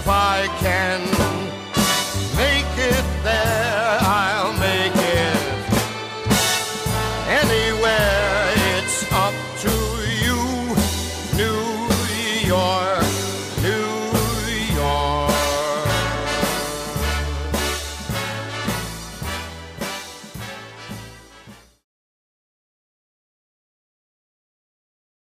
if I can.